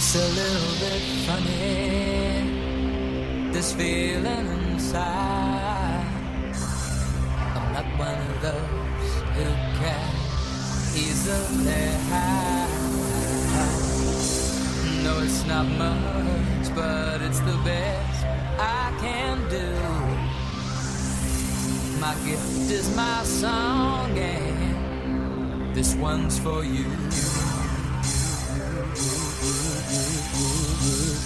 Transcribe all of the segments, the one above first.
It's a little bit funny, this feeling inside. I'm not one of those who can easily hide. No, it's not much, but it's the best I can do. My gift is my song, and this one's for you.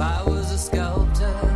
I was a sculptor,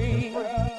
you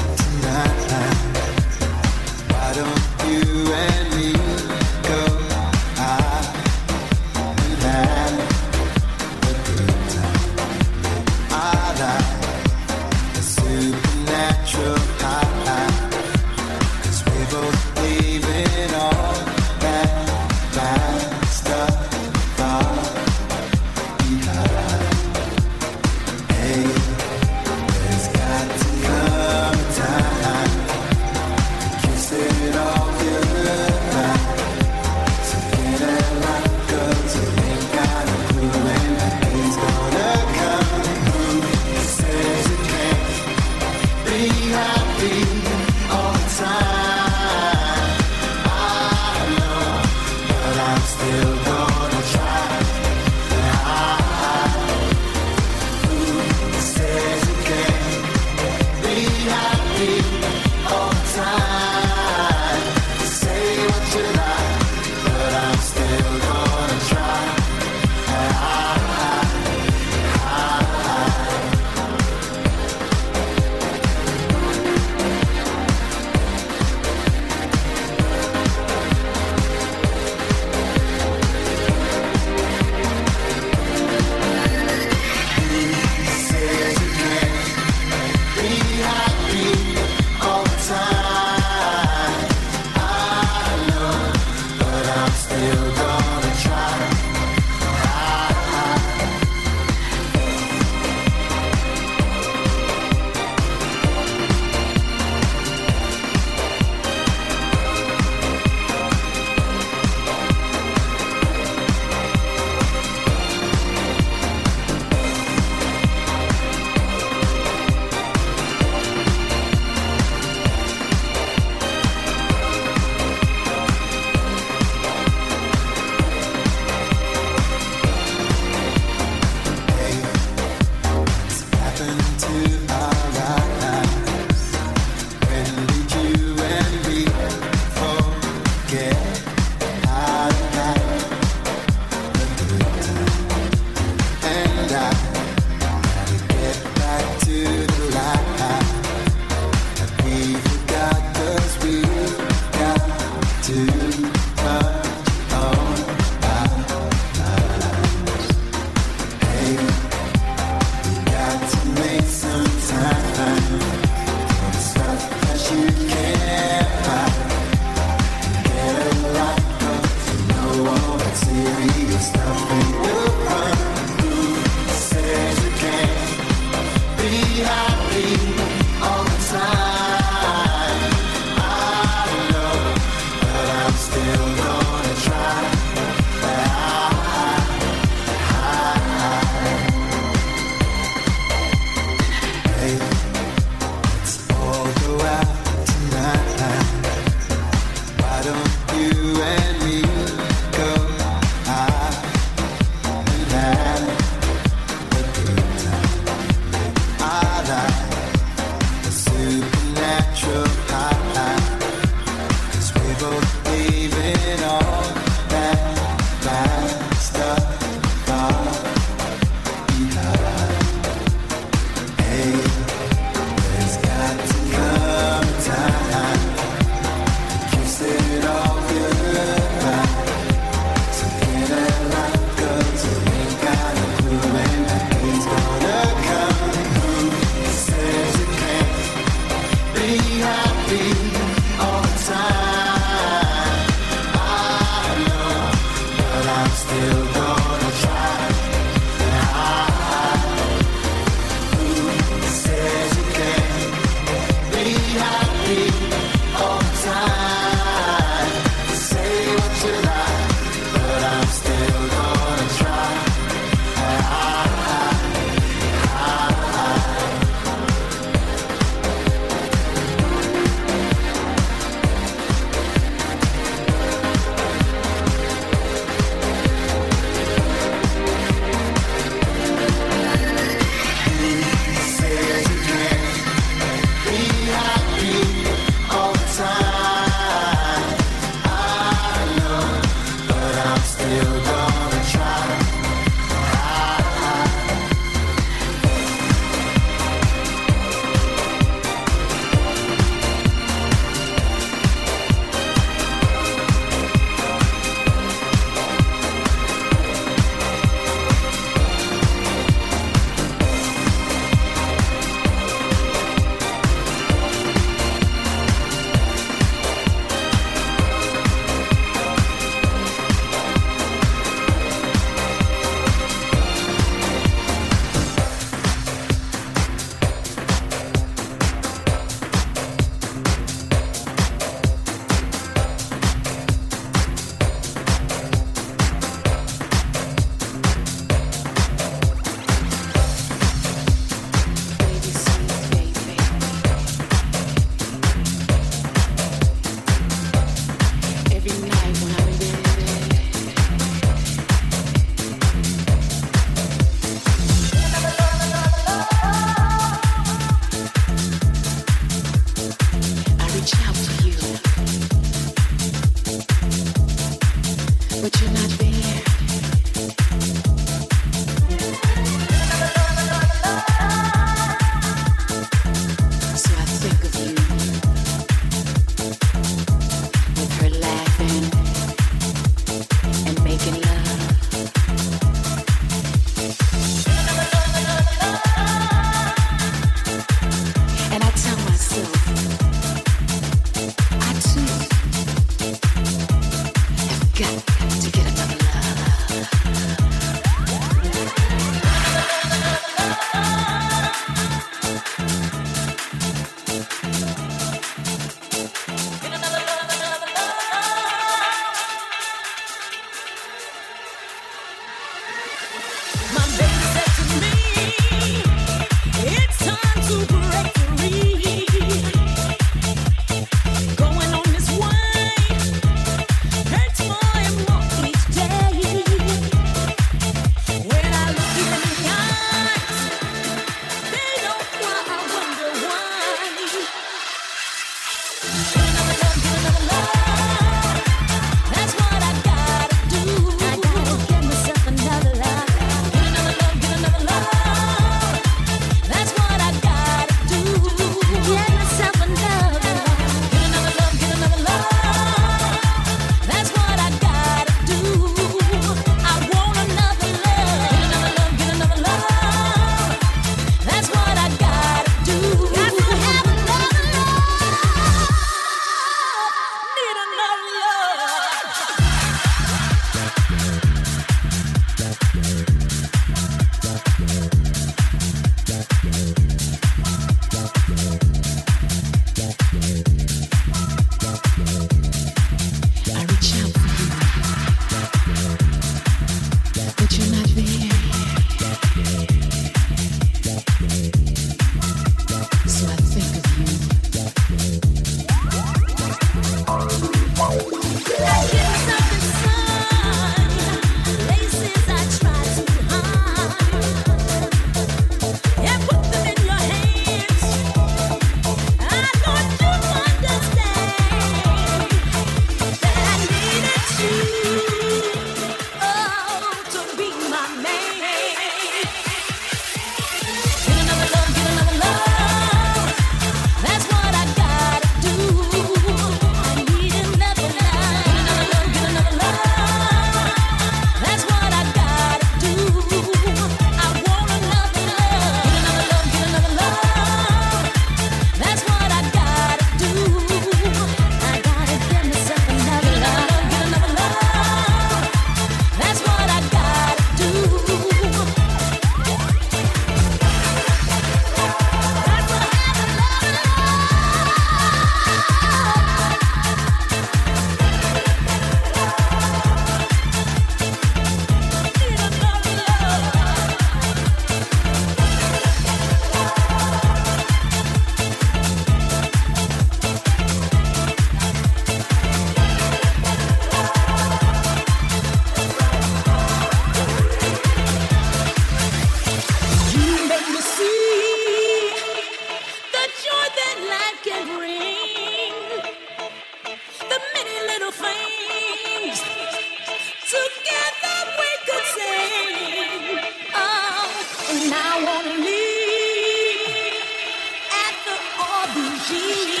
That's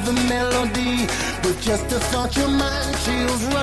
of the melody. but just to thought, your mind chills right.